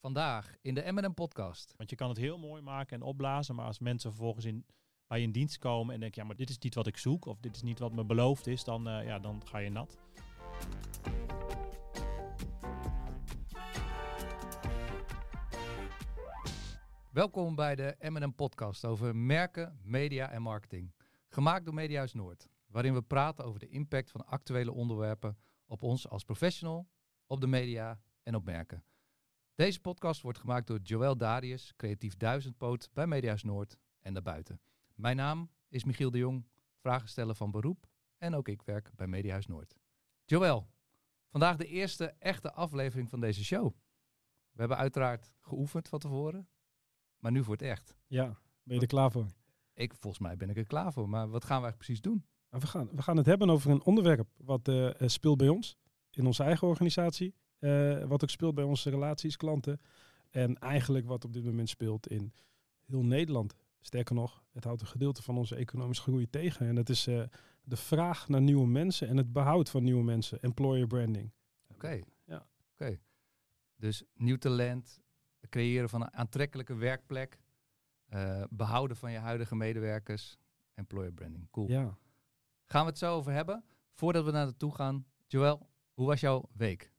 Vandaag in de M&M podcast. Want je kan het heel mooi maken en opblazen, maar als mensen vervolgens in, bij je in dienst komen en denken, ja, maar dit is niet wat ik zoek of dit is niet wat me beloofd is, dan, eh, ja, dan ga je nat. Welkom bij de M&M podcast over merken, media en marketing. Gemaakt door Mediahuis Noord, waarin we praten over de impact van actuele onderwerpen op ons als professional, op de media en op merken. Deze podcast wordt gemaakt door Joël Darius, creatief duizendpoot bij Mediahuis Noord en daarbuiten. Mijn naam is Michiel de Jong, vragensteller van beroep en ook ik werk bij Mediahuis Noord. Joël, vandaag de eerste echte aflevering van deze show. We hebben uiteraard geoefend van tevoren, maar nu voor het echt. Ja, ben je er klaar voor? Ik, volgens mij ben ik er klaar voor, maar wat gaan we eigenlijk precies doen? Nou, we, gaan, we gaan het hebben over een onderwerp wat eh, speelt bij ons, in onze eigen organisatie. Eh, wat ook speelt bij onze relaties, klanten. En eigenlijk wat op dit moment speelt in heel Nederland. Sterker nog, het houdt een gedeelte van onze economische groei tegen. En dat is eh, de vraag naar nieuwe mensen en het behoud van nieuwe mensen. Employer branding. Oké. Ja. Oké. Dus nieuw talent, creëren van een aantrekkelijke werkplek, eh, behouden van je huidige medewerkers, employer branding. Cool. Ja. Gaan we het zo over hebben? Voordat we naar naartoe gaan, Joël, hoe was jouw week?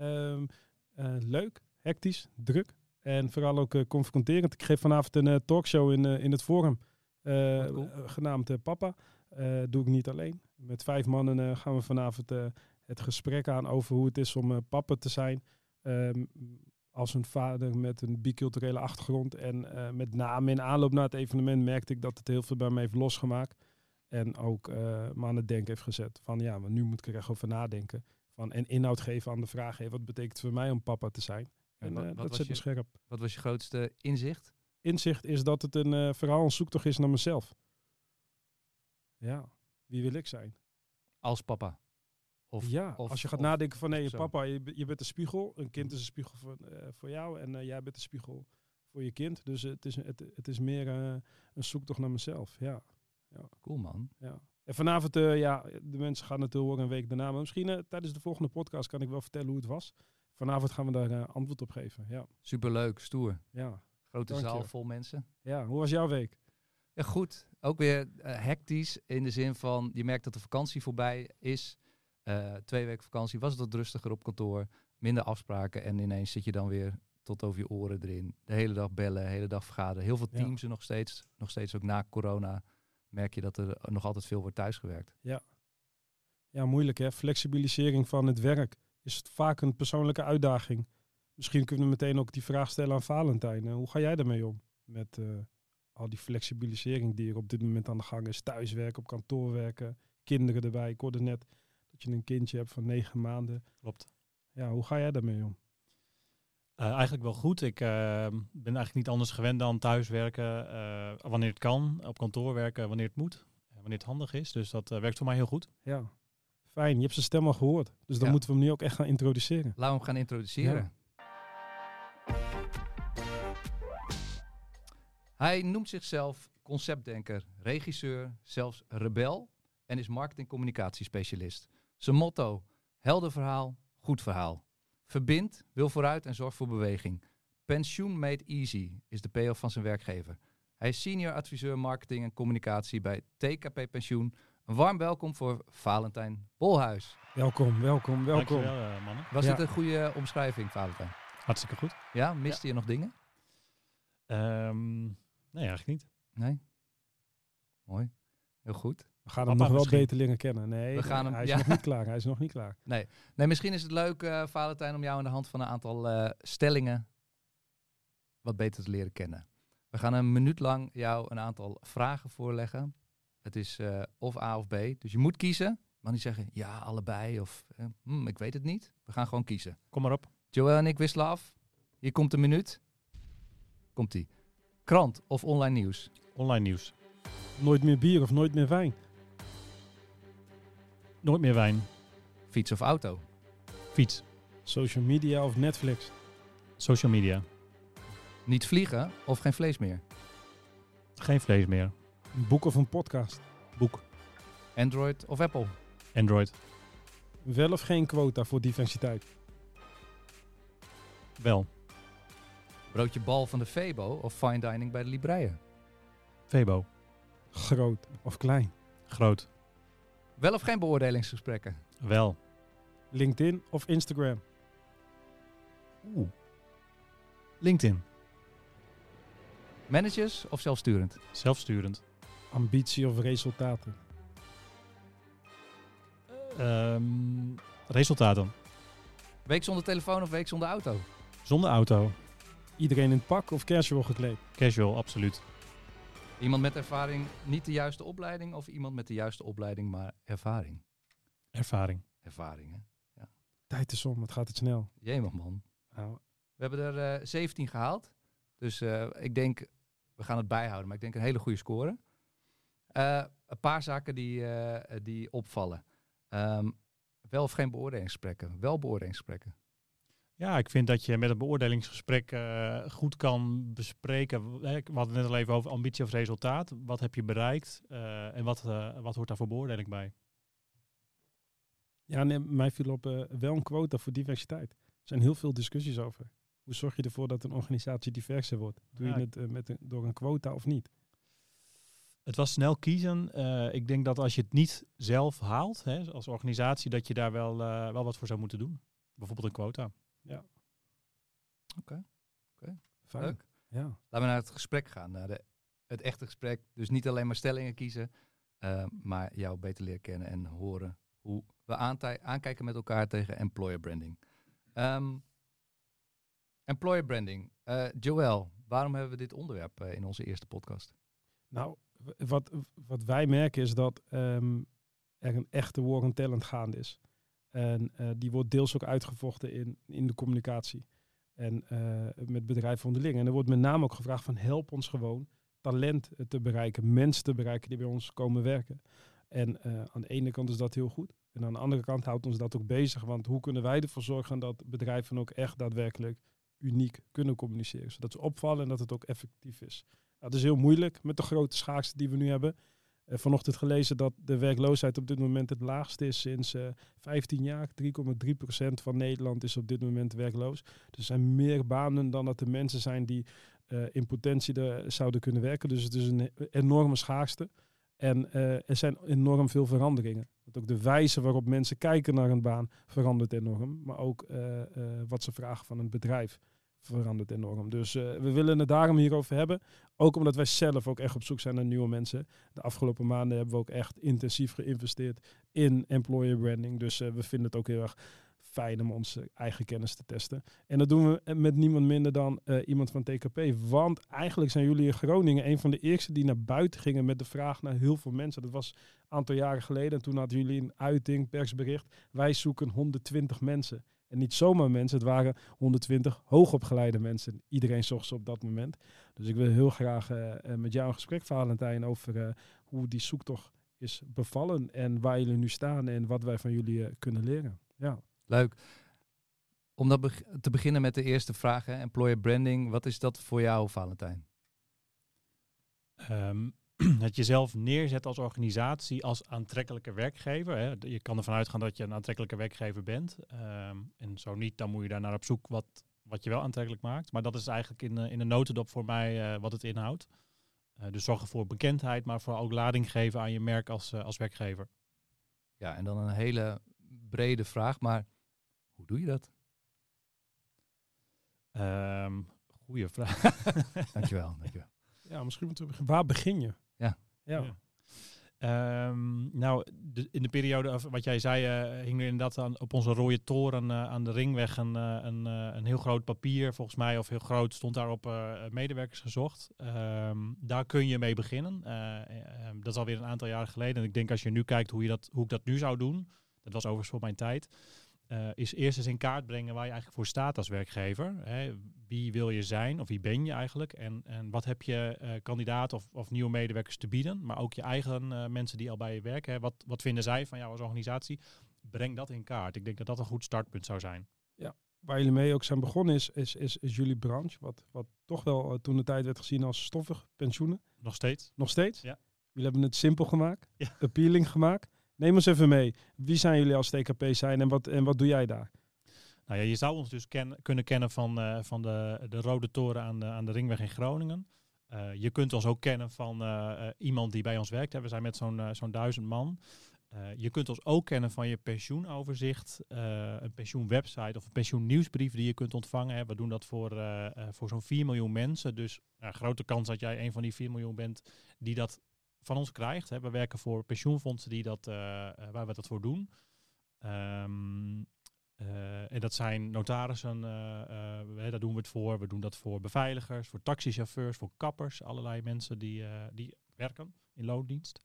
Ehm, eh, leuk, hectisch, druk. En vooral ook eh, confronterend. Ik geef vanavond een eh, talkshow in, in het Forum. cool. genaamd Papa. Doe ik niet alleen. Met vijf mannen gaan we vanavond het gesprek aan over hoe het is om papa te zijn. Ehm, als een vader met een biculturele achtergrond. En met name in aanloop naar het evenement merkte ik dat het heel veel bij me heeft losgemaakt. En ook eh, me aan het denken heeft gezet. Van ja, maar nu moet ik er echt over nadenken. Van, en inhoud geven aan de vraag. Hey, wat betekent het voor mij om papa te zijn? En wat- eh, wat dat zet me scherp. Wat was je grootste inzicht? Inzicht is dat het een eh, verhaal, een zoektocht is naar mezelf. Ja, wie wil ik zijn? Als papa. Of, ja, of- als je gaat of nadenken van nee, papa, je, je bent een spiegel. Een kind is een spiegel voor, eh, voor jou en jij bent een spiegel voor je kind. Dus het is, het, het is meer een zoektocht naar mezelf. Ja, Cool man. ja. En vanavond, eh, ja, de mensen gaan het horen een week daarna. Maar misschien eh, tijdens de volgende podcast kan ik wel vertellen hoe het was. Vanavond gaan we daar eh, antwoord op geven. Ja, Superleuk, stoer. ja. Grote Dank je. zaal vol mensen. ja. Hoe was jouw week? Ja, goed. Ook weer hectisch in de zin van je merkt dat de vakantie voorbij is. Twee weken vakantie was het wat rustiger op kantoor. Minder afspraken en ineens zit je dan weer tot over je oren erin. De hele dag bellen, de hele dag vergaderen. Heel veel Ja. teams er nog steeds. Nog steeds ook na corona merk je dat er nog altijd veel wordt thuisgewerkt. Ja, moeilijk hè. Flexibilisering van het werk is vaak een persoonlijke uitdaging. Misschien kunnen we meteen ook die vraag stellen aan Valentijn. Eh, hoe ga jij daarmee om? Met eh, al die flexibilisering die er op dit moment aan de gang is. Thuiswerken, op kantoor werken, kinderen erbij. Ik hoorde net dat je een kindje hebt van negen maanden. Klopt. Ja, hoe ga jij daarmee om? Eh, eigenlijk wel goed. Ik eh, ben eigenlijk niet anders gewend dan thuiswerken eh, wanneer het kan, op kantoor werken wanneer het moet, en wanneer het handig is. Dus dat eh, werkt voor mij heel goed. Ja, fijn. Je hebt zijn stem al gehoord. Dus dan Ja. moeten we hem nu ook echt gaan introduceren. Laten we hem gaan introduceren. Hij noemt zichzelf conceptdenker, regisseur, zelfs rebel en is marketing-communicatiespecialist. Zijn motto: helder verhaal, goed verhaal. Verbind, wil vooruit en zorg voor beweging. Pensioen made easy is de payoff van zijn werkgever. Hij is senior adviseur marketing en communicatie bij TKP Pensioen. Een warm welkom voor Valentijn Bolhuis. Welkom, welkom, welkom. Dankjewel eh, mannen. Was Ja. dit een goede omschrijving, Valentijn? Hartstikke goed. Ja, miste je nog dingen? Ehm, nee, eigenlijk niet. Nee? Mooi. Heel goed. We gaan hem Papa nog wel misschien. beter leren kennen. Nee, We gaan hem- hij is ja. nog niet klaar. Hij is nog niet klaar. Nee, misschien is het leuk, eh Valentijn, om jou aan de hand van een aantal eh, stellingen wat beter te leren kennen. We gaan een minuut lang jou een aantal vragen voorleggen. Het is eh, of A of B. Dus je moet kiezen. Maar niet zeggen ja, allebei of eh, hm, ik weet het niet. We gaan gewoon kiezen. Kom maar op. Joël en ik wisselen af. Hier komt een minuut. Komt-ie. Krant of online nieuws? Online nieuws. Nooit meer bier of nooit meer wijn. Nooit meer wijn. Fiets of auto? Fiets. Social media of Netflix. Social media. Niet vliegen of geen vlees meer? Geen vlees meer. Een boek of een podcast. Boek. Android of Apple? Android. Wel of geen quota voor diversiteit. Wel. Broodje bal van de Febo of fine dining bij de Libreien? Febo. Groot of klein. Groot. Wel of geen beoordelingsgesprekken? Wel. LinkedIn of Instagram. Oeh. LinkedIn. Managers of zelfsturend? Zelfsturend. Ambitie of resultaten. Ehm, resultaten. Week zonder telefoon of week zonder auto? Zonder auto. Iedereen in het pak of casual gekleed. Casual, absoluut. Iemand met ervaring, niet de juiste opleiding of iemand met de juiste opleiding, maar ervaring? Ervaring. Ervaring, hè? Tijd is om, het gaat het snel. Jemig man. Nou, We hebben er eh 17 gehaald. Dus eh, ik denk, we gaan het bijhouden, maar ik denk een hele goede score. Eh, een paar zaken die, eh, die opvallen. Ehm, wel of geen beoordelingsgesprekken? Wel beoordelingsgesprekken. Ja, ik vind dat je met een beoordelingsgesprek eh, goed kan bespreken. We hadden het net al even over ambitie of resultaat. Wat heb je bereikt eh, en wat, eh, wat hoort daar voor beoordeling bij? ja, nee, mij viel op wel een quota voor diversiteit. Er zijn heel veel discussies over. Hoe zorg je ervoor dat een organisatie diverser wordt? Doe Ja, je het met een, door een quota of niet? Het was snel kiezen. Ik denk dat als je het niet zelf haalt hè, als organisatie, dat je daar wel, wel wat voor zou moeten doen. Bijvoorbeeld een quota. Fijn. Leuk. Ja. Laten we naar het gesprek gaan. Naar de, het echte gesprek. Dus niet alleen maar stellingen kiezen, eh, maar jou beter leren kennen en horen hoe we aankijken met elkaar tegen employer branding. Ehm, employer branding. Eh Joël, waarom hebben we dit onderwerp eh, in onze eerste podcast? Nou, wat, wat wij merken is dat ehm, er een echte war on talent gaande is. En eh, die wordt deels ook uitgevochten in, in de communicatie. En eh, met bedrijven onderling. En er wordt met name ook gevraagd van help ons gewoon talent eh, te bereiken. Mensen te bereiken die bij ons komen werken. En aan de ene kant is dat heel goed. En aan de andere kant houdt ons dat ook bezig. Want hoe kunnen wij ervoor zorgen dat bedrijven ook echt daadwerkelijk uniek kunnen communiceren. Zodat ze opvallen en dat het ook effectief is. Nou, dat is heel moeilijk met de grote schaarste die we nu hebben. Eh, vanochtend gelezen dat de werkloosheid op dit moment het laagste is sinds eh 15 jaar. 3,3% van Nederland is op dit moment werkloos. Dus er zijn meer banen dan dat er mensen zijn die eh, in potentie zouden kunnen werken. Dus het is een enorme schaarste. En eh, er zijn enorm veel veranderingen. Want ook de wijze waarop mensen kijken naar een baan verandert enorm. Maar ook eh, eh, wat ze vragen van een bedrijf verandert enorm. Dus eh, we willen het daarom hierover hebben. Ook omdat wij zelf ook echt op zoek zijn naar nieuwe mensen. De afgelopen maanden hebben we ook echt intensief geïnvesteerd in employer branding. Dus eh, we vinden het ook heel erg fijn om onze eigen kennis te testen. En dat doen we met niemand minder dan eh, iemand van TKP. Want eigenlijk zijn jullie in Groningen een van de eerste die naar buiten gingen met de vraag naar heel veel mensen. Dat was een aantal jaren geleden. En toen hadden jullie een uiting, persbericht. Wij zoeken 120 mensen. En niet zomaar mensen, het waren 120 hoogopgeleide mensen. Iedereen zocht ze op dat moment. Dus ik wil heel graag eh, eh, met jou een gesprek, Valentijn, over eh, hoe die zoektocht is bevallen. En waar jullie nu staan en wat wij van jullie kunnen leren. Ja. Leuk. Om dat te beginnen met de eerste vraag, hè, employer branding. Wat is dat voor jou, Valentijn? Ehm, het jezelf neerzet als organisatie als aantrekkelijke werkgever. Hè. Je kan ervan uitgaan dat je een aantrekkelijke werkgever bent. Ehm, en zo niet, dan moet je daar naar op zoek wat, wat je wel aantrekkelijk maakt. Maar dat is eigenlijk in, eh, in een notendop voor mij eh, wat het inhoudt. Eh, dus zorgen voor bekendheid, maar voor ook lading geven aan je merk als, als werkgever. Ja, en dan een hele brede vraag, maar hoe doe je dat? Ehm goeie vraag. Dankjewel, dankjewel. ja, misschien moeten we beginnen. Waar begin je? Ja. Ehm, nou, in de periode, of wat jij zei, eh, hing er inderdaad aan, op onze rode toren eh, aan de ringweg een, eh, een, een heel groot papier, volgens mij, of heel groot, stond daarop medewerkers gezocht. Ehm, daar kun je mee beginnen. Eh, dat is alweer een aantal jaren geleden. En ik denk als je nu kijkt hoe, je dat, hoe ik dat nu zou doen, dat was overigens voor mijn tijd, eh, is eerst eens in kaart brengen waar je eigenlijk voor staat als werkgever. Hè. Wie wil je zijn of wie ben je eigenlijk? En, en wat heb je eh kandidaat of, of nieuwe medewerkers te bieden? Maar ook je eigen eh, mensen die al bij je werken. Hè. Wat, wat vinden zij van jou als organisatie? Breng dat in kaart. Ik denk dat dat een goed startpunt zou zijn. Waar jullie mee ook zijn begonnen is, is, is, is jullie branche. Wat, wat toch wel toen de tijd werd gezien als stoffig, pensioenen. Nog steeds? Nog steeds? Ja. Jullie hebben het simpel gemaakt, Ja. appealing gemaakt. Neem ons even mee. Wie zijn jullie als TKP zijn en wat, en wat doe jij daar? Nou ja, je zou ons dus kunnen kennen van, uh, van de, de Rode Toren aan de, aan de Ringweg in Groningen. Uh, je kunt ons ook kennen van uh, iemand die bij ons werkt. We zijn met zo'n zo'n duizend man. je kunt ons ook kennen van je pensioenoverzicht, een pensioenwebsite of een pensioennieuwsbrief die je kunt ontvangen. We doen dat voor, voor zo'n 4 miljoen mensen. Dus grote kans dat jij een van die 4 miljoen bent die dat van ons krijgt. We werken voor pensioenfondsen die dat, waar we dat voor doen. Um, uh, en dat zijn notarissen, daar doen we het voor. We doen dat voor beveiligers, voor taxichauffeurs, voor kappers. Allerlei mensen die, die werken in loondienst.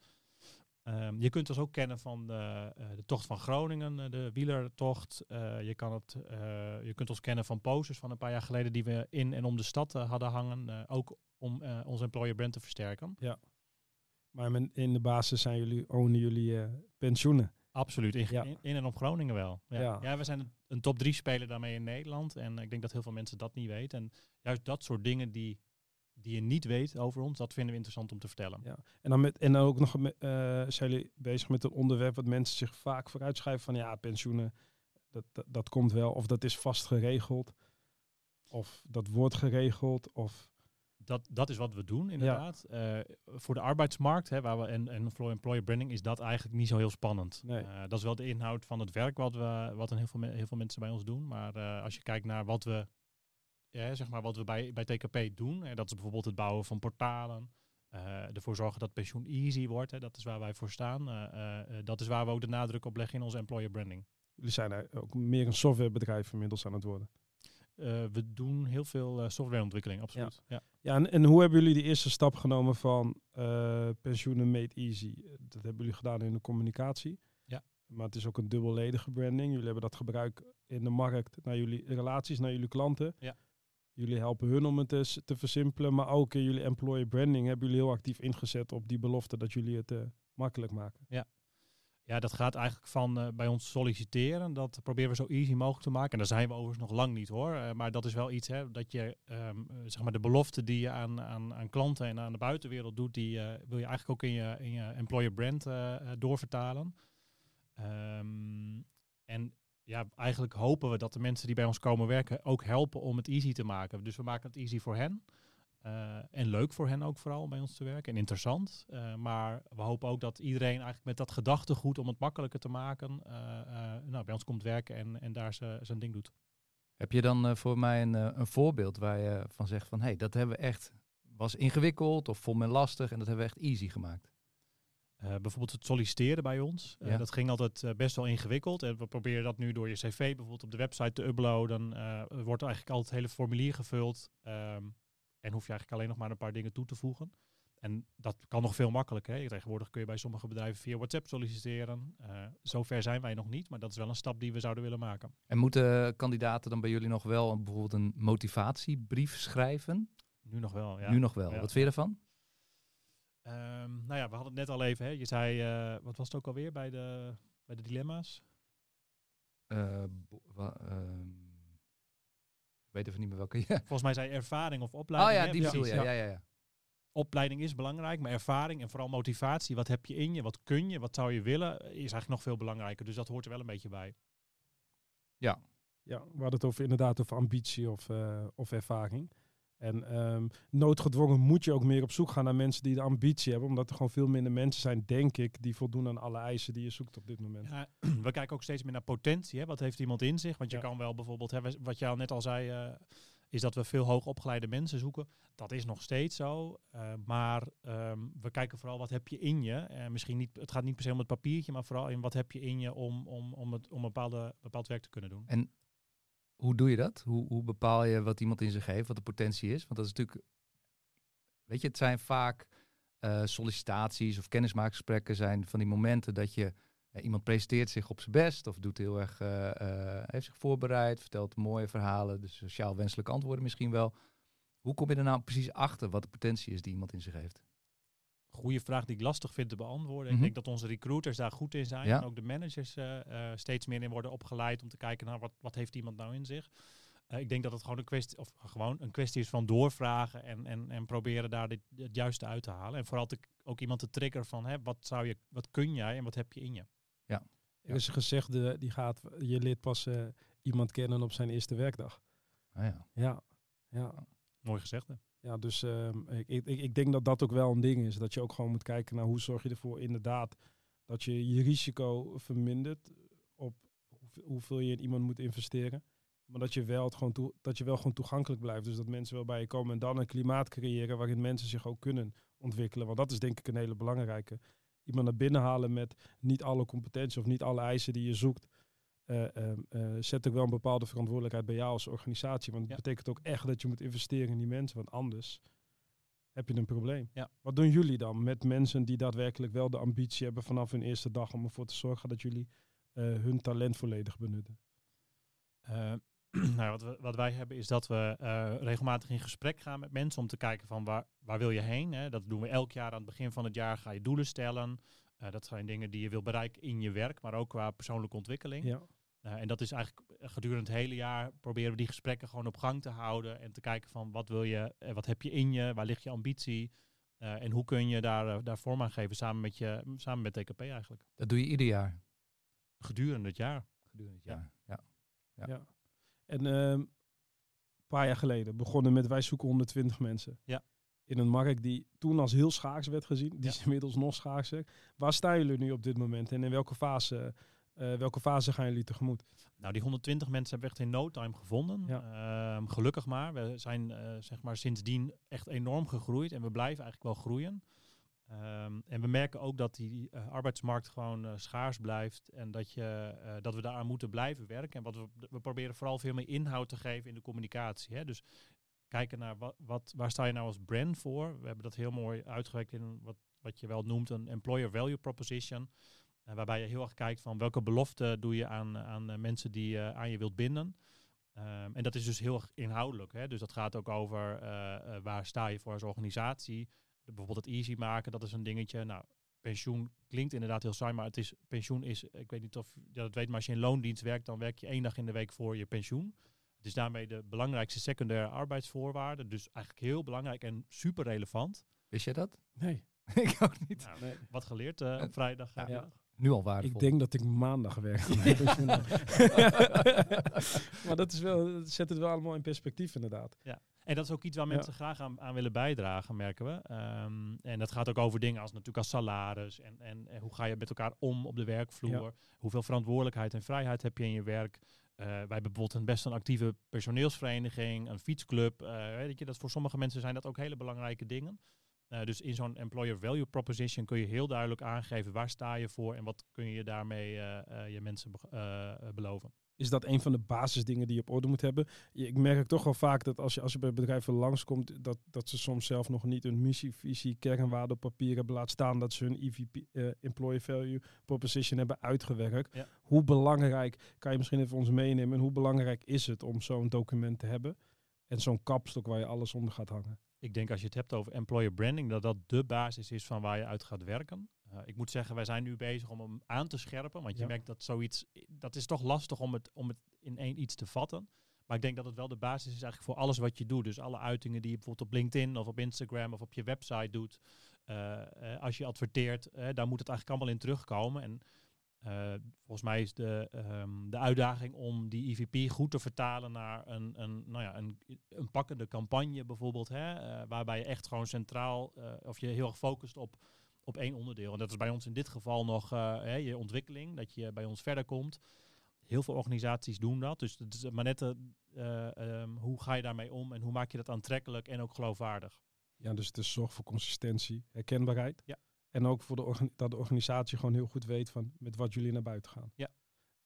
Um, je kunt ons ook kennen van de, de tocht van Groningen, de wielertocht. je, kan het, je kunt ons kennen van posters van een paar jaar geleden die we in en om de stad hadden hangen. ook om onze employer brand te versterken. Ja, maar in de basis zijn jullie, ownen jullie pensioenen. Absoluut, in, in, en op Groningen wel. Ja. ja. we zijn een, top 3 speler daarmee in Nederland. En ik denk dat heel veel mensen dat niet weten. En juist dat soort dingen die, die je niet weet over ons, dat vinden we interessant om te vertellen. Ja. En, dan met, en dan ook nog uh, zijn jullie bezig met een onderwerp wat mensen zich vaak vooruitschrijven van ja, pensioenen, dat, dat, dat komt wel. Of dat is vast geregeld. Of dat wordt geregeld. Of dat, dat is wat we doen, inderdaad. Eh, voor de arbeidsmarkt, hè, waar we en, en voor employer branding, is dat eigenlijk niet zo heel spannend. Uh, dat is wel de inhoud van het werk wat, we, wat een heel, veel, heel veel mensen bij ons doen. Maar uh, als je kijkt naar wat we, ja, zeg maar wat we bij, bij TKP doen, hè, dat is bijvoorbeeld het bouwen van portalen. ervoor zorgen dat pensioen easy wordt, hè, dat is waar wij voor staan. dat is waar we ook de nadruk op leggen in onze employer branding. Jullie zijn ook meer een softwarebedrijf inmiddels aan het worden. Uh, we doen heel veel uh, softwareontwikkeling, absoluut. Ja, ja. En, en, hoe hebben jullie die eerste stap genomen van uh, pensioenen made easy? Dat hebben jullie gedaan in de communicatie. Ja. Maar het is ook een dubbelledige branding. Jullie hebben dat gebruikt in de markt naar jullie relaties, naar jullie klanten. Ja. Jullie helpen hun om het te, te versimpelen, maar ook in jullie employer branding hebben jullie heel actief ingezet op die belofte dat jullie het makkelijk maken. Ja, ja, dat gaat eigenlijk van uh, bij ons solliciteren. Dat proberen we zo easy mogelijk te maken. En daar zijn we overigens nog lang niet hoor. Uh, maar dat is wel iets hè, dat je, um, zeg maar, de belofte die je aan, aan, aan klanten en aan de buitenwereld doet, die wil je eigenlijk ook in je, in je employer brand doorvertalen. Um, en ja, eigenlijk hopen we dat de mensen die bij ons komen werken ook helpen om het easy te maken. Dus we maken het easy voor hen. Uh, en leuk voor hen ook vooral om bij ons te werken en interessant. Uh, maar we hopen ook dat iedereen eigenlijk met dat gedachtegoed om het makkelijker te maken, uh, nou, bij ons komt werken en, en daar zijn ding doet. Heb je dan voor mij een, een voorbeeld waar je van zegt van hé, hey, dat hebben we echt, was ingewikkeld of vond men lastig en dat hebben we echt easy gemaakt? bijvoorbeeld het solliciteren bij ons. Ja. dat ging altijd best wel ingewikkeld. En we proberen dat nu door je cv bijvoorbeeld op de website te uploaden. wordt eigenlijk altijd het hele formulier gevuld. Ehm, en hoef je eigenlijk alleen nog maar een paar dingen toe te voegen. En dat kan nog veel makkelijker. Hè. Tegenwoordig kun je bij sommige bedrijven via WhatsApp solliciteren. Uh, zover zijn wij nog niet, maar dat is wel een stap die we zouden willen maken. En moeten kandidaten dan bij jullie nog wel een, bijvoorbeeld een motivatiebrief schrijven? Nu nog wel, ja. Nu nog wel. Wat vind je ervan? Um, nou ja, we hadden het net al even. Hè. Je zei, uh, wat was het ook alweer bij de, bij de dilemma's? Uh, weet even niet meer welke. Ja. Volgens mij zei ervaring of opleiding. Oh ja, die bedoel je. Ja, ja, ja. Opleiding is belangrijk, maar ervaring en vooral motivatie. Wat heb je in je? Wat kun je? Wat zou je willen? Is eigenlijk nog veel belangrijker. Dus dat hoort er wel een beetje bij. Ja. Ja, we hadden het over inderdaad over ambitie of, uh, of ervaring. En um, noodgedwongen moet je ook meer op zoek gaan naar mensen die de ambitie hebben. Omdat er gewoon veel minder mensen zijn, denk ik, die voldoen aan alle eisen die je zoekt op dit moment. Ja, we kijken ook steeds meer naar potentie. Hè? Wat heeft iemand in zich? Want je kan wel bijvoorbeeld, hè, wat jij al net al zei, uh, is dat we veel hoogopgeleide mensen zoeken. Dat is nog steeds zo. Uh, maar um, we kijken vooral wat heb je in je. Uh, misschien niet, het gaat niet per se om het papiertje, maar vooral in wat heb je in je om, om, om, het, om een bepaalde, bepaald werk te kunnen doen. En hoe doe je dat? Hoe, hoe bepaal je wat iemand in zich heeft, wat de potentie is? Want dat is natuurlijk, weet je, het zijn vaak uh, sollicitaties of kennismakingsgesprekken zijn van die momenten dat je iemand presenteert zich op zijn best of doet heel erg, uh, heeft zich voorbereid, vertelt mooie verhalen, dus sociaal wenselijke antwoorden misschien wel. Hoe kom je er nou precies achter wat de potentie is die iemand in zich heeft? Goede vraag die ik lastig vind te beantwoorden. Ik mhm. denk dat onze recruiters daar goed in zijn. En ook de managers uh, steeds meer in worden opgeleid om te kijken naar wat, wat heeft iemand nou in zich. Uh, ik denk dat het gewoon een kwestie, of gewoon een kwestie is van doorvragen en, en, en proberen daar dit, het juiste uit te halen. En vooral te, ook iemand te triggeren van hè, wat, zou je, wat kun jij en wat heb je in je. Ja. Er is een gezegde, die gaat, je leert pas eh, iemand kennen op zijn eerste werkdag. Ah, ja. Ja, ja. Mooi gezegd. Ja, dus ehm, ik, ik, ik denk dat dat ook wel een ding is. Dat je ook gewoon moet kijken naar hoe zorg je ervoor inderdaad dat je je risico vermindert op hoeveel, je in iemand moet investeren. Maar dat je, wel het gewoon dat je wel gewoon toegankelijk blijft. Dus dat mensen wel bij je komen en dan een klimaat creëren waarin mensen zich ook kunnen ontwikkelen. Want dat is denk ik een hele belangrijke. Iemand naar binnen halen met niet alle competenties of niet alle eisen die je zoekt. Eh, ehm, eh, zet ook wel een bepaalde verantwoordelijkheid bij jou als organisatie. Want het Ja. betekent ook echt dat je moet investeren in die mensen. Want anders heb je een probleem. Ja. Wat doen jullie dan met mensen die daadwerkelijk wel de ambitie hebben vanaf hun eerste dag om ervoor te zorgen dat jullie eh, hun talent volledig benutten? Nou, wat, we, wat wij hebben is dat we regelmatig in gesprek gaan met mensen om te kijken van waar, waar wil je heen. Hè? Dat doen we elk jaar aan het begin van het jaar. Ga je doelen stellen. Dat zijn dingen die je wil bereiken in je werk, maar ook qua persoonlijke ontwikkeling. Ja. Eh, en dat is eigenlijk eh, gedurende het hele jaar proberen we die gesprekken gewoon op gang te houden. En te kijken van wat wil je, eh, wat heb je in je, waar ligt je ambitie. eh, en hoe kun je daar, daar vorm aan geven samen met, je, samen met TKP eigenlijk. Dat doe je ieder jaar Gedurende het jaar. gedurende het Ja. jaar. Ja. Ja. Ja. En ehm, een paar jaar geleden begonnen met wij zoeken 120 mensen. Ja. In een markt die toen als heel schaars werd gezien. Die Ja. is inmiddels nog schaarser. Waar staan jullie nu op dit moment en in welke fase, eh, welke fase gaan jullie tegemoet? Nou, die 120 mensen hebben we echt in no time gevonden. Ehm, gelukkig maar. We zijn eh, zeg maar sindsdien echt enorm gegroeid en we blijven eigenlijk wel groeien. Ehm, en we merken ook dat die eh, arbeidsmarkt gewoon schaars blijft en dat, je, dat we daaraan moeten blijven werken. En wat we, we proberen vooral veel meer inhoud te geven in de communicatie. Hè? Dus kijken naar wat, wat, waar sta je nou als brand voor. We hebben dat heel mooi uitgewerkt in wat, wat je wel noemt een employer value proposition. Eh, waarbij je heel erg kijkt van welke belofte doe je aan, aan eh, mensen die je aan je wilt binden. Ehm, en dat is dus heel erg inhoudelijk. Hè? Dus dat gaat ook over eh, eh, waar sta je voor als organisatie. De- bijvoorbeeld het easy maken, dat is een dingetje. Nou, pensioen klinkt inderdaad heel saai, maar het is, pensioen is, ik weet niet of je dat weet, maar als je in loondienst werkt, dan werk je één dag in de week voor je pensioen. Het is daarmee de belangrijkste secundaire arbeidsvoorwaarde. Dus eigenlijk heel belangrijk en super relevant. Wist jij dat? Nee. ik ook niet. Nou, nee. Wat geleerd eh, op vrijdag. Ja. Ja. Nu al waardevol. Ik denk dat ik maandag werk. Maar dat, is wel, dat zet het wel allemaal in perspectief inderdaad. En dat is ook iets waar Ja. mensen graag aan, aan willen bijdragen, merken we. Ehm, en dat gaat ook over dingen als natuurlijk als salaris. En, en, en hoe ga je met elkaar om op de werkvloer? Hoeveel verantwoordelijkheid en vrijheid heb je in je werk? Eh, wij hebben bijvoorbeeld een best een actieve personeelsvereniging, een fietsclub. eh, weet je, dat voor sommige mensen zijn dat ook hele belangrijke dingen. Eh, dus in zo'n employer value proposition kun je heel duidelijk aangeven waar sta je voor en wat kun je daarmee eh, eh, je mensen be- beloven. Is dat een van de basisdingen die je op orde moet hebben? Ik merk ook toch wel vaak dat als je, als je bij bedrijven langskomt, dat, dat ze soms zelf nog niet hun missie, visie, kernwaarde op papier hebben laten staan. Dat ze hun EVP, Employer Value Proposition hebben uitgewerkt. Ja. Hoe belangrijk, kan je misschien even ons meenemen, en hoe belangrijk is het om zo'n document te hebben? En zo'n kapstok waar je alles onder gaat hangen. Ik denk als je het hebt over employer branding, dat dat de basis is van waar je uit gaat werken. Eh, ik moet zeggen, wij zijn nu bezig om hem aan te scherpen. Want je Ja. merkt dat zoiets, dat is toch lastig om het, om het in één iets te vatten. Maar ik denk dat het wel de basis is eigenlijk voor alles wat je doet. Dus alle uitingen die je bijvoorbeeld op LinkedIn of op Instagram of op je website doet. Eh, eh, als je adverteert, daar moet het eigenlijk allemaal in terugkomen. En eh, volgens mij is de, ehm, de uitdaging om die EVP goed te vertalen naar een, een, nou ja, een, een pakkende campagne bijvoorbeeld. Hè, eh, waarbij je echt gewoon centraal, eh, of je heel erg focust op, op één onderdeel. En dat is bij ons in dit geval nog hè, je ontwikkeling, dat je bij ons verder komt. Heel veel organisaties doen dat. Dus het is maar net eh, eh, ehm, hoe ga je daarmee om en hoe maak je dat aantrekkelijk en ook geloofwaardig. Ja, dus het is zorg voor consistentie, herkenbaarheid. Ja. En ook voor de dat de organisatie gewoon heel goed weet van met wat jullie naar buiten gaan. Ja.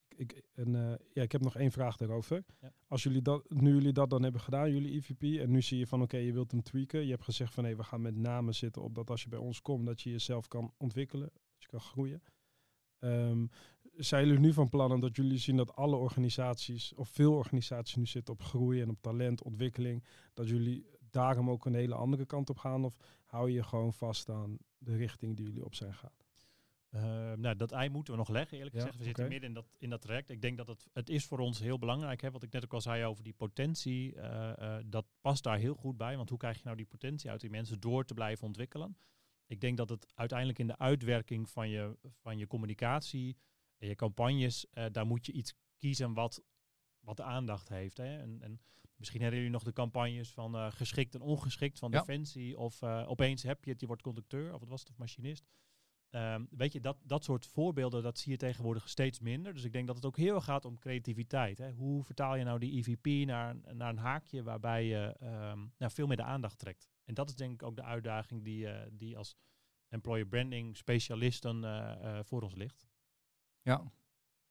Ik, ik, en, eh, ja, ik heb nog één vraag daarover. Ja. Als jullie dat, nu jullie dat dan hebben gedaan, jullie EVP, en nu zie je van oké, je wilt hem tweaken. Je hebt gezegd van hé, we gaan met name zitten op dat als je bij ons komt, dat je jezelf kan ontwikkelen, dat je kan groeien. Ehm, zijn jullie nu van plan dat jullie zien dat alle organisaties, of veel organisaties nu zitten op groei en op talent, ontwikkeling, dat jullie daarom ook een hele andere kant op gaan? Of hou je gewoon vast aan de richting die jullie op zijn gaan? Eh, nou, dat ei moeten we nog leggen, eerlijk Ja, gezegd. We zitten midden in dat, in dat traject. Ik denk dat het, het is voor ons heel belangrijk. Hè, wat ik net ook al zei over die potentie. eh, eh, dat past daar heel goed bij. Want hoe krijg je nou die potentie uit die mensen door te blijven ontwikkelen? Ik denk dat het uiteindelijk in de uitwerking van je, van je communicatie En je campagnes, eh, daar moet je iets kiezen wat, wat de aandacht heeft. Hè? En, en misschien herinneren jullie nog de campagnes van eh, geschikt en ongeschikt van Ja. Defensie. Of eh, opeens heb je het, je wordt conducteur of wat was het, of machinist. Ehm, weet je, dat, dat soort voorbeelden, dat zie je tegenwoordig steeds minder. Dus ik denk dat het ook heel erg gaat om creativiteit. Hè? Hoe vertaal je nou die EVP naar, een- naar een haakje waarbij je ehm, nou, veel meer de aandacht trekt? En dat is denk ik ook de uitdaging die, eh, die als employer branding specialisten voor ons ligt. Ja.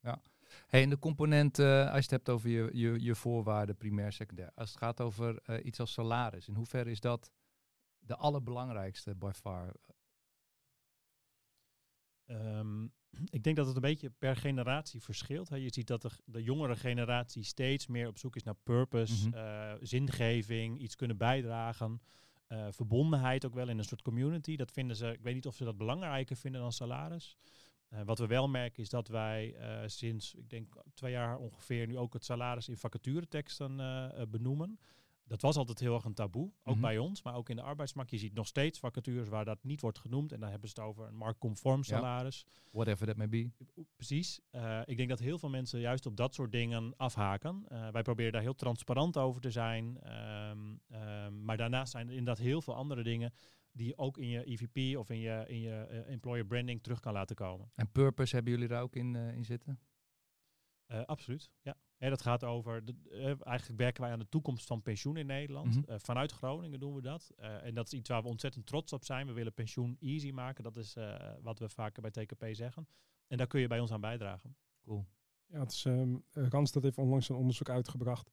ja. Hey, en de component, eh, als je het hebt over je, je, je voorwaarden, primair, secundair. Als het gaat over eh, iets als salaris, in hoeverre is dat de allerbelangrijkste by far? Ehm, ik denk dat het een beetje per generatie verschilt. Hè. Je ziet dat de, de jongere generatie steeds meer op zoek is naar purpose, eh, zingeving, iets kunnen bijdragen. verbondenheid ook wel in een soort community. Dat vinden ze, ik weet niet of ze dat belangrijker vinden dan salaris. Eh, wat we wel merken is dat wij eh, sinds, ik denk twee jaar ongeveer, nu ook het salaris in vacatureteksten eh, benoemen. Dat was altijd heel erg een taboe, ook Mhm. bij ons, maar ook in de arbeidsmarkt. Je ziet nog steeds vacatures waar dat niet wordt genoemd. En dan hebben ze het over een marktconform salaris. Whatever that may be. Precies. Ik denk dat heel veel mensen juist op dat soort dingen afhaken. Wij proberen daar heel transparant over te zijn. Ehm, ehm, maar daarnaast zijn er inderdaad heel veel andere dingen die je ook in je EVP of in je, in je eh, employer branding terug kan laten komen. En purpose hebben jullie daar ook in, eh, in zitten? Eh, absoluut, ja. Ja, dat gaat over, de, eigenlijk werken wij aan de toekomst van pensioen in Nederland. Mhm. Eh, vanuit Groningen doen we dat. Eh, en dat is iets waar we ontzettend trots op zijn. We willen pensioen easy maken. Dat is eh, wat we vaker bij TKP zeggen. En daar kun je bij ons aan bijdragen. Cool. Ja, het is, ehm, eh, Randstad heeft onlangs een onderzoek uitgebracht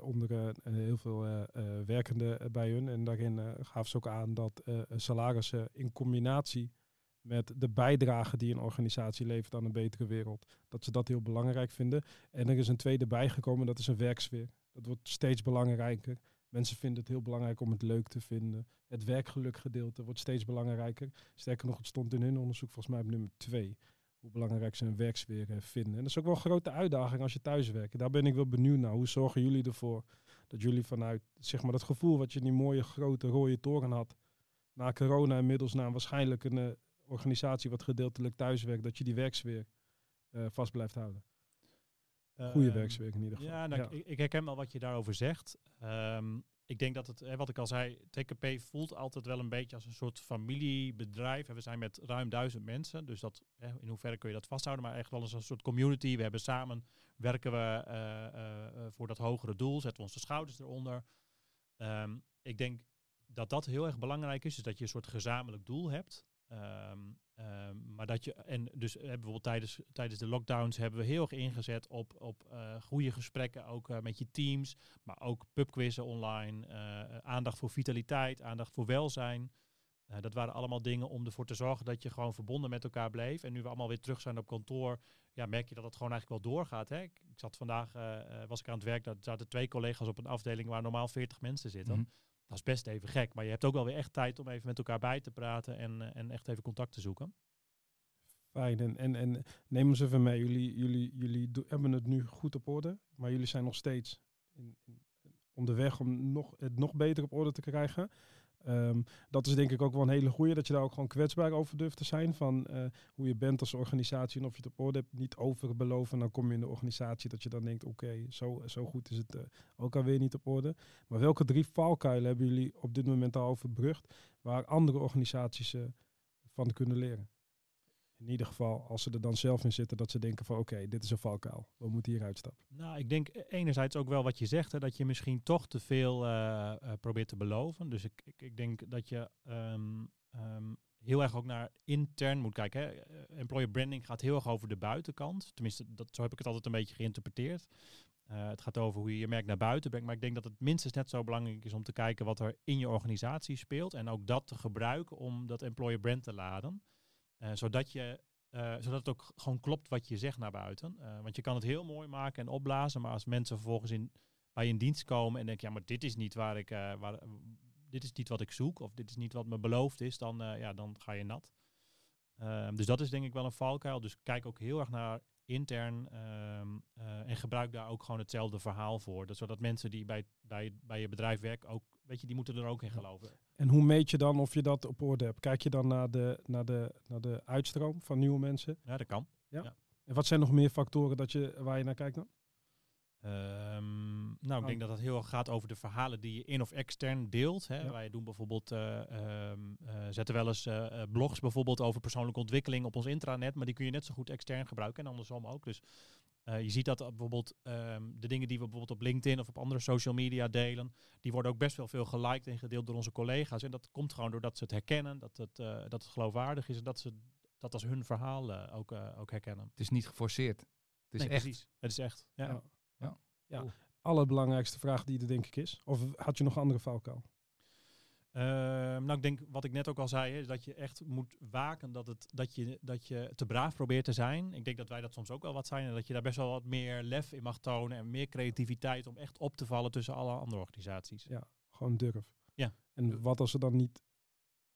onder eh, eh, heel veel eh, eh, werkenden eh, bij hun. En daarin eh, gaven ze ook aan dat eh, salarissen in combinatie met de bijdrage die een organisatie levert aan een betere wereld, dat ze dat heel belangrijk vinden. En er is een tweede bijgekomen, dat is een werksfeer. Dat wordt steeds belangrijker. Mensen vinden het heel belangrijk om het leuk te vinden. Het werkgelukgedeelte wordt steeds belangrijker. Sterker nog, het stond in hun onderzoek volgens mij op nummer twee hoe belangrijk ze een werksfeer eh, vinden. En dat is ook wel een grote uitdaging als je thuis werkt. Daar ben ik wel benieuwd naar. Hoe zorgen jullie ervoor dat jullie vanuit zeg maar, dat gevoel wat je in die mooie grote rode toren had, na corona inmiddels naar waarschijnlijk een eh, organisatie wat gedeeltelijk thuiswerkt, dat je die werksfeer eh, vast blijft houden. Goede Ehm, werksfeer in ieder geval. Ja, nou, Ik, ik herken wel wat je daarover zegt. Ehm, ik denk dat het, hè, wat ik al zei, TKP voelt altijd wel een beetje als een soort familiebedrijf. En we zijn met ruim duizend mensen, dus dat, hè, in hoeverre kun je dat vasthouden, maar echt wel als een soort community. We hebben samen, werken we eh, eh, eh, voor dat hogere doel, zetten we onze schouders eronder. Ehm, ik denk dat dat heel erg belangrijk is, dus dat je een soort gezamenlijk doel hebt. Ehm, ehm, maar dat je, en dus eh, bijvoorbeeld tijdens, tijdens de lockdowns hebben we heel erg ingezet op, op eh, goede gesprekken, ook eh, met je teams, maar ook pubquizzen online, aandacht voor vitaliteit, aandacht voor welzijn. Dat waren allemaal dingen om ervoor te zorgen dat je gewoon verbonden met elkaar bleef. En nu we allemaal weer terug zijn op kantoor, ja, merk je dat het gewoon eigenlijk wel doorgaat. Hè? Ik, zat vandaag, was ik aan het werk, daar zaten twee collega's op een afdeling waar normaal 40 mensen zitten. Mhm. Dat is best even gek, maar je hebt ook wel weer echt tijd om even met elkaar bij te praten en, eh, en echt even contact te zoeken. Fijn. En, en, en neem eens even mee. Jullie, jullie, jullie hebben het nu goed op orde, maar jullie zijn nog steeds in, in, onderweg om nog, het nog beter op orde te krijgen. Ehm, dat is denk ik ook wel een hele goeie, dat je daar ook gewoon kwetsbaar over durft te zijn. Van eh, hoe je bent als organisatie en of je het op orde hebt. Niet overbeloven. En dan kom je in de organisatie dat je dan denkt, oké, zo, zo goed is het eh, ook alweer niet op orde. Maar welke drie valkuilen hebben jullie op dit moment al overbrugd, waar andere organisaties eh, van kunnen leren? In ieder geval, als ze er dan zelf in zitten, dat ze denken van oké, dit is een valkuil. We moeten hier uitstappen. Nou, ik denk e- enerzijds ook wel wat je zegt, hè, dat je misschien toch te veel eh, eh, probeert te beloven. Dus ik, ik, ik denk dat je ehm, ehm, heel erg ook naar intern moet kijken. Hè. Eh, Employer branding gaat heel erg over de buitenkant. Tenminste, dat, zo heb ik het altijd een beetje geïnterpreteerd. Het gaat over hoe je je merk naar buiten brengt. Maar ik denk dat het minstens net zo belangrijk is om te kijken wat er in je organisatie speelt. En ook dat te gebruiken om dat employer brand te laden. Eh, zodat, je, eh, zodat het ook gewoon klopt wat je zegt naar buiten. Eh, want je kan het heel mooi maken en opblazen. Maar als mensen vervolgens in, bij je in dienst komen en denken, ja, maar dit is niet waar ik, waar, dit is niet wat ik zoek. Of dit is niet wat me beloofd is, dan, ja, dan ga je nat. Ehm, dus dat is denk ik wel een valkuil. Dus kijk ook heel erg naar intern ehm, eh, en gebruik daar ook gewoon hetzelfde verhaal voor. Dat, zodat mensen die bij, bij, bij je bedrijf werken ook, weet je, die moeten er ook in geloven. En hoe meet je dan of je dat op orde hebt? Kijk je dan naar de, naar de, naar de uitstroom van nieuwe mensen? Ja, dat kan. En En wat zijn nog meer factoren dat je, waar je naar kijkt dan? Ehm, nou, ik Oh. denk dat het heel erg gaat over de verhalen die je in of extern deelt. Hè. Ja. Wij doen bijvoorbeeld, eh, ehm, eh, zetten wel eens eh, blogs bijvoorbeeld over persoonlijke ontwikkeling op ons intranet, maar die kun je net zo goed extern gebruiken en andersom ook. Dus eh, je ziet dat bijvoorbeeld ehm, de dingen die we bijvoorbeeld op LinkedIn of op andere social media delen, die worden ook best wel veel geliked en gedeeld door onze collega's. En dat komt gewoon doordat ze het herkennen, dat het, eh, dat het geloofwaardig is en dat ze dat als hun verhaal ook, eh, ook herkennen. Het is niet geforceerd. Het is Nee, echt. precies. Het is echt. Ja. Ja. Ja. ja. Allerbelangrijkste vraag die er denk ik is. Of had je nog een andere valkuil? Ehm, nou, ik denk wat ik net ook al zei, is dat je echt moet waken dat, het, dat, je, dat je te braaf probeert te zijn. Ik denk dat wij dat soms ook wel wat zijn en dat je daar best wel wat meer lef in mag tonen en meer creativiteit om echt op te vallen tussen alle andere organisaties. Ja, gewoon durf. Ja. En wat als er dan niet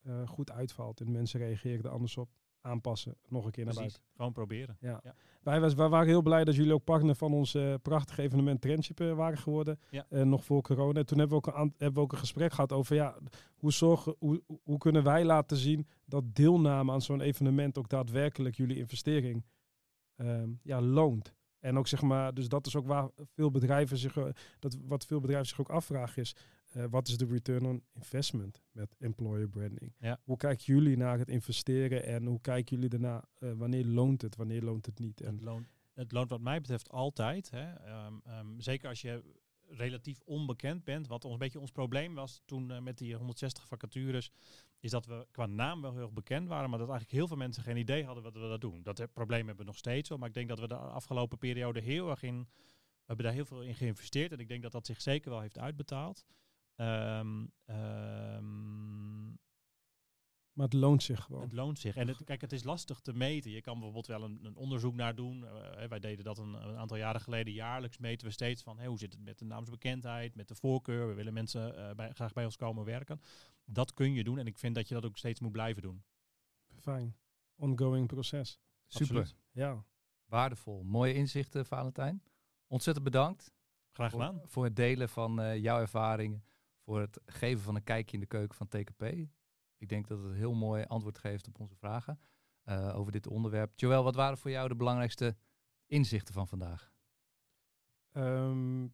eh, goed uitvalt en mensen reageren er anders op? Aanpassen, nog een keer naar buiten. Gewoon proberen. Ja. Ja. Wij, was, wij waren heel blij dat jullie ook partner van ons eh, prachtige evenement Trendship eh, waren geworden. Ja. Eh, nog voor corona. Toen hebben we, ook een, hebben we ook een gesprek gehad over ja, hoe, zorgen, hoe, hoe kunnen wij laten zien dat deelname aan zo'n evenement ook daadwerkelijk jullie investering ehm, ja, loont. En ook zeg maar, dus dat is ook waar veel bedrijven zich, dat, wat veel bedrijven zich ook afvragen is, eh, wat is de return on investment met employer branding? Ja. Hoe kijken jullie naar het investeren en hoe kijken jullie daarna, eh, wanneer loont het, wanneer loont het niet? En Het loont, het loont wat mij betreft altijd. Hè. Ehm, ehm, zeker als je relatief onbekend bent. Wat ons een beetje ons probleem was toen eh, met die 160 vacatures. Is dat we qua naam wel heel erg bekend waren. Maar dat eigenlijk heel veel mensen geen idee hadden wat we dat doen. Dat probleem hebben we nog steeds wel. Maar ik denk dat we de afgelopen periode heel erg in... We hebben daar heel veel in geïnvesteerd. En ik denk dat dat zich zeker wel heeft uitbetaald. Ehm, ehm, Maar het loont zich gewoon. het loont zich. En het, kijk, het is lastig te meten. Je kan bijvoorbeeld wel een, een onderzoek naar doen. Eh, wij deden dat een, een aantal jaren geleden. Jaarlijks meten we steeds van hey, hoe zit het met de naamsbekendheid, met de voorkeur. We willen mensen eh, bij, graag bij ons komen werken. Dat kun je doen en ik vind dat je dat ook steeds moet blijven doen. Fijn. Ongoing proces. Super. Absoluut. Ja. Waardevol. Mooie inzichten, Valentijn. Ontzettend bedankt Graag voor, gedaan. voor het delen van eh, jouw ervaringen. Voor het geven van een kijkje in de keuken van TKP. Ik denk dat het een heel mooi antwoord geeft op onze vragen eh, over dit onderwerp. Joël, wat waren voor jou de belangrijkste inzichten van vandaag? Ehm,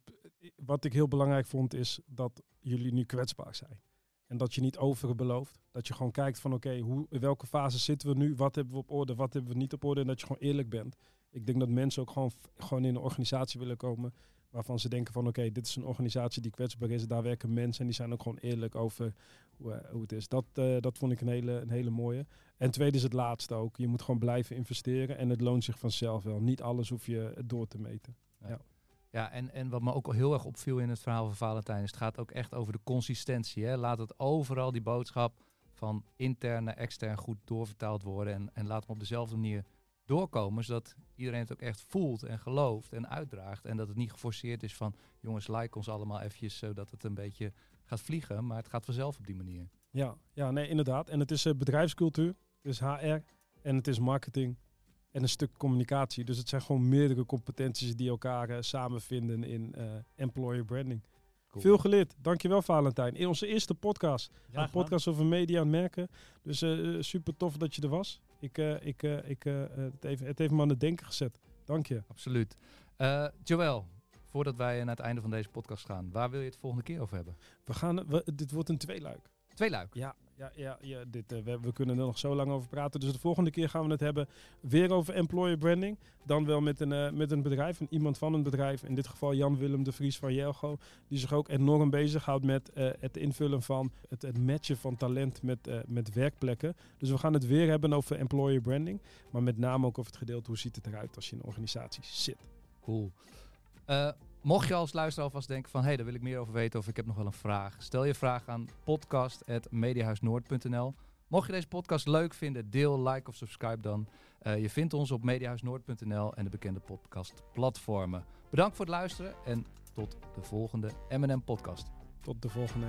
wat ik heel belangrijk vond is dat jullie nu kwetsbaar zijn. En dat je niet overal belooft. Dat je gewoon kijkt van oké, in welke fase zitten we nu? Wat hebben we op orde? Wat hebben we niet op orde? En dat je gewoon eerlijk bent. Ik denk dat mensen ook gewoon, gewoon in een organisatie willen komen waarvan ze denken van oké, dit is een organisatie die kwetsbaar is. Daar werken mensen en die zijn ook gewoon eerlijk over hoe, eh, hoe het is. Dat, eh, dat vond ik een hele, een hele mooie. En tweede is het laatste ook. Je moet gewoon blijven investeren en het loont zich vanzelf wel. Niet alles hoef je door te meten. Ja, en, en wat me ook al heel erg opviel in het verhaal van Valentijn, is het gaat ook echt over de consistentie. Hè? Laat het overal die boodschap van intern naar extern goed doorvertaald worden. En, en laat hem op dezelfde manier doorkomen, zodat iedereen het ook echt voelt en gelooft en uitdraagt. En dat het niet geforceerd is van, jongens, like ons allemaal eventjes, zodat het een beetje gaat vliegen. Maar het gaat vanzelf op die manier. Ja, ja nee, inderdaad. En het is eh, bedrijfscultuur, het is HR en het is marketing en een stuk communicatie. Dus het zijn gewoon meerdere competenties die elkaar eh, samenvinden in eh, employer branding. Cool. Veel geleerd. Dankjewel Valentijn. In onze eerste podcast. Graag een podcast over media en merken. Dus super tof dat je er was. Ik, eh, ik, eh, ik, eh, het, heeft, het heeft me aan het denken gezet. Dank je. Absoluut. Joël, voordat wij naar het einde van deze podcast gaan, waar wil je het volgende keer over hebben? We gaan, we, dit wordt een tweeluik. Twee luik. Ja, ja, ja, ja dit, eh, we, kunnen er nog zo lang over praten. Dus de volgende keer gaan we het hebben weer over employer branding. Dan wel met een, eh, met een bedrijf, een, iemand van een bedrijf. In dit geval Jan-Willem de Vries van Jelgo. Die zich ook enorm bezighoudt met eh, het invullen van het, het matchen van talent met, met werkplekken. Dus we gaan het weer hebben over employer branding. Maar met name ook over het gedeelte hoe ziet het eruit als je in een organisatie zit. Cool. Mocht je als luisteraar alvast denken van... hé, hey, daar wil ik meer over weten of ik heb nog wel een vraag... stel je vraag aan podcast.mediahuisnoord.nl. Mocht je deze podcast leuk vinden, deel, like of subscribe dan. Eh, je vindt ons op mediahuisnoord.nl en de bekende podcastplatformen. Bedankt voor het luisteren en tot de volgende M&M podcast. Tot de volgende